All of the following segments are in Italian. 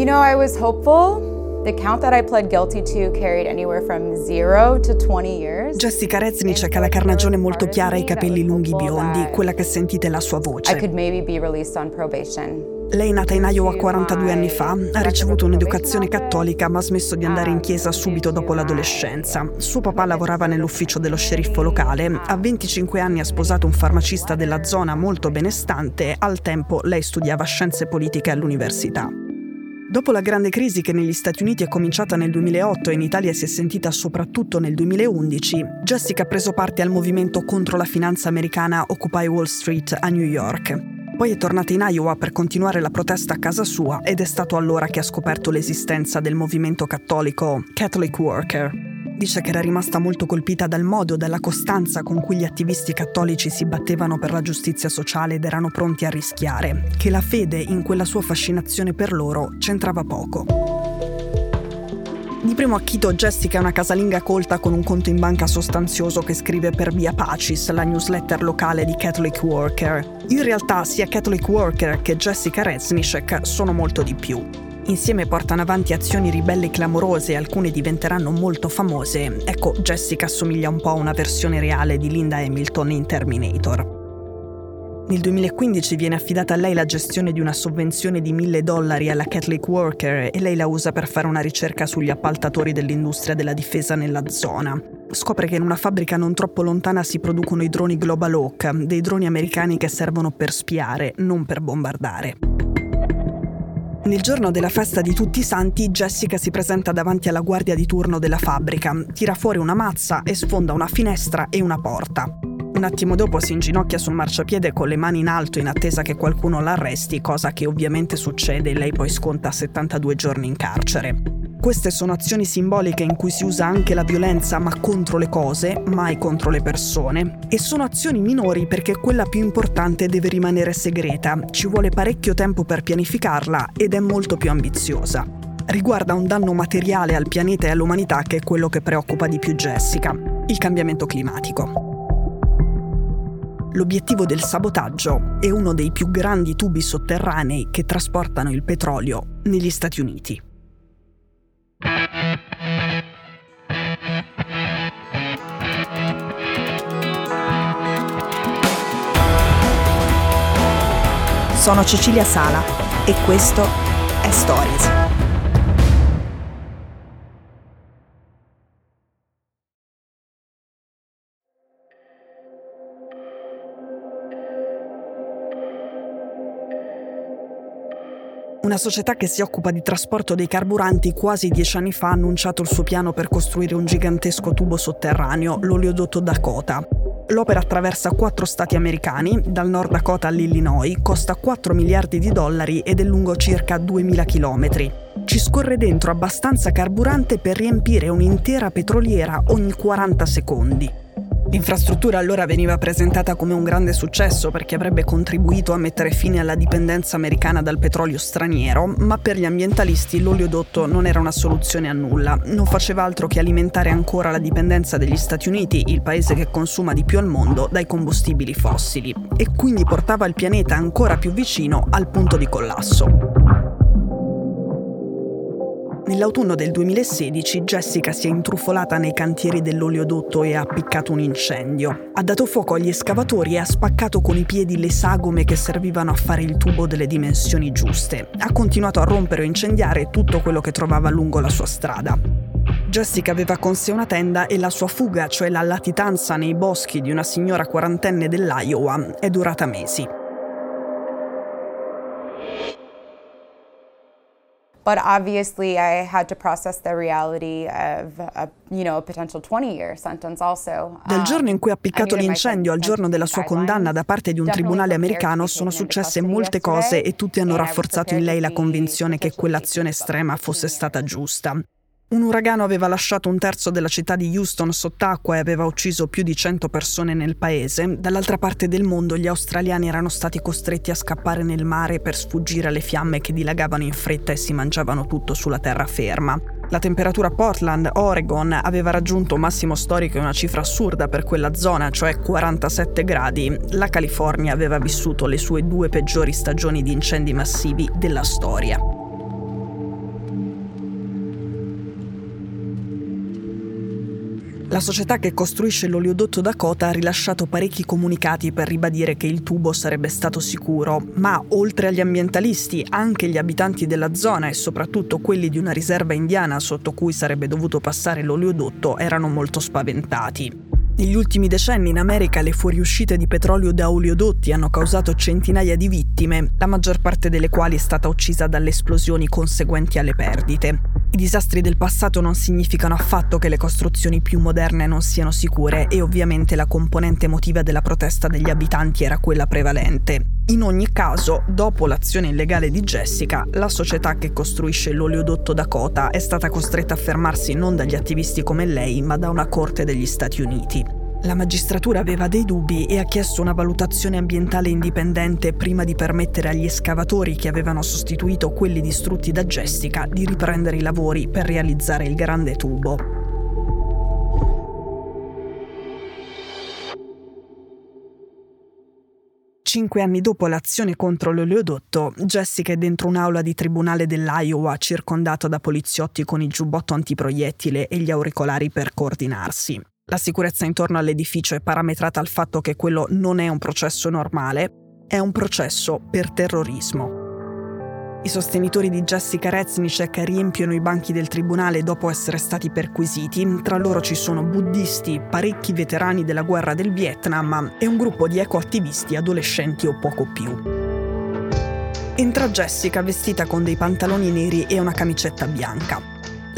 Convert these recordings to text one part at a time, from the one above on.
You know, I was hopeful. The count that I pled guilty to carried anywhere from zero to 20 years. Jessica Reznicek ha la carnagione molto chiara e i capelli lunghi biondi, quella che sentite la sua voce. I could maybe be released on probation. Lei è nata in Iowa 42 anni fa, ha ricevuto un'educazione cattolica ma ha smesso di andare in chiesa subito dopo l'adolescenza. Suo papà lavorava nell'ufficio dello sceriffo locale, a 25 anni ha sposato un farmacista della zona molto benestante, al tempo lei studiava scienze politiche all'università. Dopo la grande crisi che negli Stati Uniti è cominciata nel 2008 e in Italia si è sentita soprattutto nel 2011, Jessica ha preso parte al movimento contro la finanza americana Occupy Wall Street a New York. Poi è tornata in Iowa per continuare la protesta a casa sua ed è stato allora che ha scoperto l'esistenza del movimento cattolico Catholic Worker. Dice che era rimasta molto colpita dal modo e dalla costanza con cui gli attivisti cattolici si battevano per la giustizia sociale ed erano pronti a rischiare, che la fede in quella sua fascinazione per loro c'entrava poco. Di primo acchito Jessica è una casalinga colta con un conto in banca sostanzioso che scrive per via Pacis, la newsletter locale di Catholic Worker. In realtà sia Catholic Worker che Jessica Reznicek sono molto di più. Insieme portano avanti azioni ribelli clamorose alcune diventeranno molto famose. Ecco, Jessica assomiglia un po' a una versione reale di Linda Hamilton in Terminator. Nel 2015 viene affidata a lei la gestione di una sovvenzione di 1000 dollari alla Catholic Worker e lei la usa per fare una ricerca sugli appaltatori dell'industria della difesa nella zona. Scopre che in una fabbrica non troppo lontana si producono i droni Global Hawk, dei droni americani che servono per spiare, non per bombardare. Nel giorno della festa di tutti i santi, Jessica si presenta davanti alla guardia di turno della fabbrica, tira fuori una mazza e sfonda una finestra e una porta. Un attimo dopo si inginocchia sul marciapiede con le mani in alto in attesa che qualcuno l'arresti, cosa che ovviamente succede e lei poi sconta 72 giorni in carcere. Queste sono azioni simboliche in cui si usa anche la violenza ma contro le cose, mai contro le persone. E sono azioni minori perché quella più importante deve rimanere segreta, ci vuole parecchio tempo per pianificarla ed è molto più ambiziosa. Riguarda un danno materiale al pianeta e all'umanità che è quello che preoccupa di più Jessica, il cambiamento climatico. L'obiettivo del sabotaggio è uno dei più grandi tubi sotterranei che trasportano il petrolio negli Stati Uniti. Sono Cecilia Sala e questo è Stories. Una società che si occupa di trasporto dei carburanti quasi dieci anni fa ha annunciato il suo piano per costruire un gigantesco tubo sotterraneo, l'oleodotto Dakota. L'opera attraversa quattro stati americani, dal Nord Dakota all'Illinois, costa 4 miliardi di dollari ed è lungo circa 2000 chilometri. Ci scorre dentro abbastanza carburante per riempire un'intera petroliera ogni 40 secondi. L'infrastruttura allora veniva presentata come un grande successo perché avrebbe contribuito a mettere fine alla dipendenza americana dal petrolio straniero, ma per gli ambientalisti l'oleodotto non era una soluzione a nulla, non faceva altro che alimentare ancora la dipendenza degli Stati Uniti, il paese che consuma di più al mondo, dai combustibili fossili, e quindi portava il pianeta ancora più vicino al punto di collasso. Nell'autunno del 2016 Jessica si è intrufolata nei cantieri dell'oleodotto e ha appiccato un incendio. Ha dato fuoco agli escavatori e ha spaccato con i piedi le sagome che servivano a fare il tubo delle dimensioni giuste. Ha continuato a rompere o incendiare tutto quello che trovava lungo la sua strada. Jessica aveva con sé una tenda e la sua fuga, cioè la latitanza nei boschi di una signora quarantenne dell'Iowa, è durata mesi. But obviously, I had to process the reality of a, you know, a potential 20-year sentence also. Dal giorno in cui ha appiccato l'incendio al giorno della sua condanna da parte di un tribunale americano sono successe molte cose e tutti hanno rafforzato in lei la convinzione che quell'azione estrema fosse stata giusta. Un uragano aveva lasciato un terzo della città di Houston sott'acqua e aveva ucciso più di 100 persone nel paese. Dall'altra parte del mondo gli australiani erano stati costretti a scappare nel mare per sfuggire alle fiamme che dilagavano in fretta e si mangiavano tutto sulla terraferma. La temperatura a Portland, Oregon, aveva raggiunto un massimo storico e una cifra assurda per quella zona, cioè 47 gradi. La California aveva vissuto le sue due peggiori stagioni di incendi massivi della storia. La società che costruisce l'oleodotto Dakota ha rilasciato parecchi comunicati per ribadire che il tubo sarebbe stato sicuro, ma oltre agli ambientalisti, anche gli abitanti della zona e soprattutto quelli di una riserva indiana sotto cui sarebbe dovuto passare l'oleodotto erano molto spaventati. Negli ultimi decenni in America le fuoriuscite di petrolio da oleodotti hanno causato centinaia di vittime, la maggior parte delle quali è stata uccisa dalle esplosioni conseguenti alle perdite. I disastri del passato non significano affatto che le costruzioni più moderne non siano sicure e ovviamente la componente emotiva della protesta degli abitanti era quella prevalente. In ogni caso, dopo l'azione illegale di Jessica, la società che costruisce l'oleodotto Dakota è stata costretta a fermarsi non dagli attivisti come lei, ma da una corte degli Stati Uniti. La magistratura aveva dei dubbi e ha chiesto una valutazione ambientale indipendente prima di permettere agli escavatori che avevano sostituito quelli distrutti da Jessica di riprendere i lavori per realizzare il grande tubo. Cinque anni dopo l'azione contro l'oleodotto, Jessica è dentro un'aula di tribunale dell'Iowa circondata da poliziotti con il giubbotto antiproiettile e gli auricolari per coordinarsi. La sicurezza intorno all'edificio è parametrata al fatto che quello non è un processo normale, è un processo per terrorismo. I sostenitori di Jessica Reznicek riempiono i banchi del tribunale dopo essere stati perquisiti. Tra loro ci sono buddisti, parecchi veterani della guerra del Vietnam e un gruppo di ecoattivisti adolescenti o poco più. Entra Jessica vestita con dei pantaloni neri e una camicetta bianca.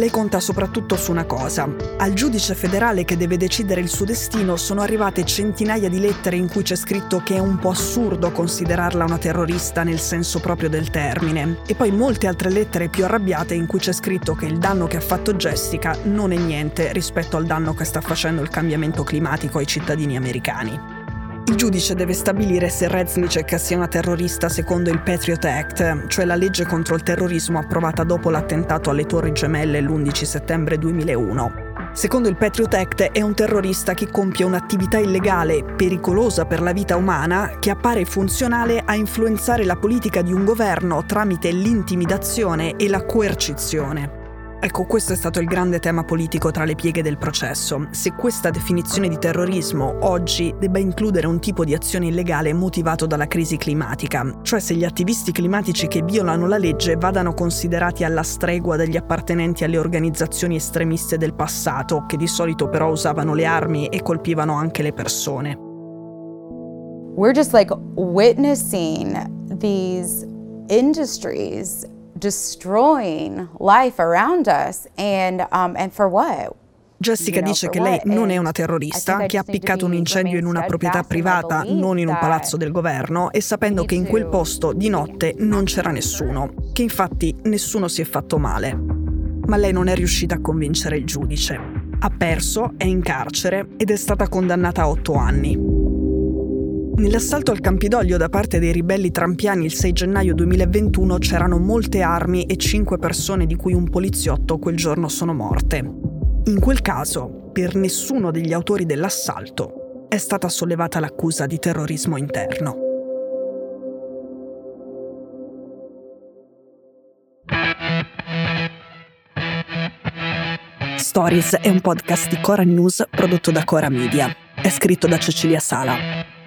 Lei conta soprattutto su una cosa. Al giudice federale che deve decidere il suo destino sono arrivate centinaia di lettere in cui c'è scritto che è un po' assurdo considerarla una terrorista nel senso proprio del termine. E poi molte altre lettere più arrabbiate in cui c'è scritto che il danno che ha fatto Jessica non è niente rispetto al danno che sta facendo il cambiamento climatico ai cittadini americani. Il giudice deve stabilire se Reznicek sia una terrorista secondo il Patriot Act, cioè la legge contro il terrorismo approvata dopo l'attentato alle Torri Gemelle l'11 settembre 2001. Secondo il Patriot Act è un terrorista che compie un'attività illegale, pericolosa per la vita umana, che appare funzionale a influenzare la politica di un governo tramite l'intimidazione e la coercizione. Ecco, questo è stato il grande tema politico tra le pieghe del processo. Se questa definizione di terrorismo oggi debba includere un tipo di azione illegale motivato dalla crisi climatica, cioè se gli attivisti climatici che violano la legge vadano considerati alla stregua degli appartenenti alle organizzazioni estremiste del passato, che di solito però usavano le armi e colpivano anche le persone. We're just like witnessing these industries destroying life around us and um, and for what? Jessica dice che lei non è una terrorista, che ha appiccato un incendio in una proprietà privata, non in un palazzo del governo, e sapendo che in quel posto di notte non c'era nessuno, che infatti nessuno si è fatto male. Ma lei non è riuscita a convincere il giudice. Ha perso, è in carcere ed è stata condannata a otto anni. Nell'assalto al Campidoglio da parte dei ribelli trampiani il 6 gennaio 2021 c'erano molte armi e cinque persone di cui un poliziotto quel giorno sono morte. In quel caso, per nessuno degli autori dell'assalto è stata sollevata l'accusa di terrorismo interno. Stories è un podcast di Cora News prodotto da Cora Media. È scritto da Cecilia Sala.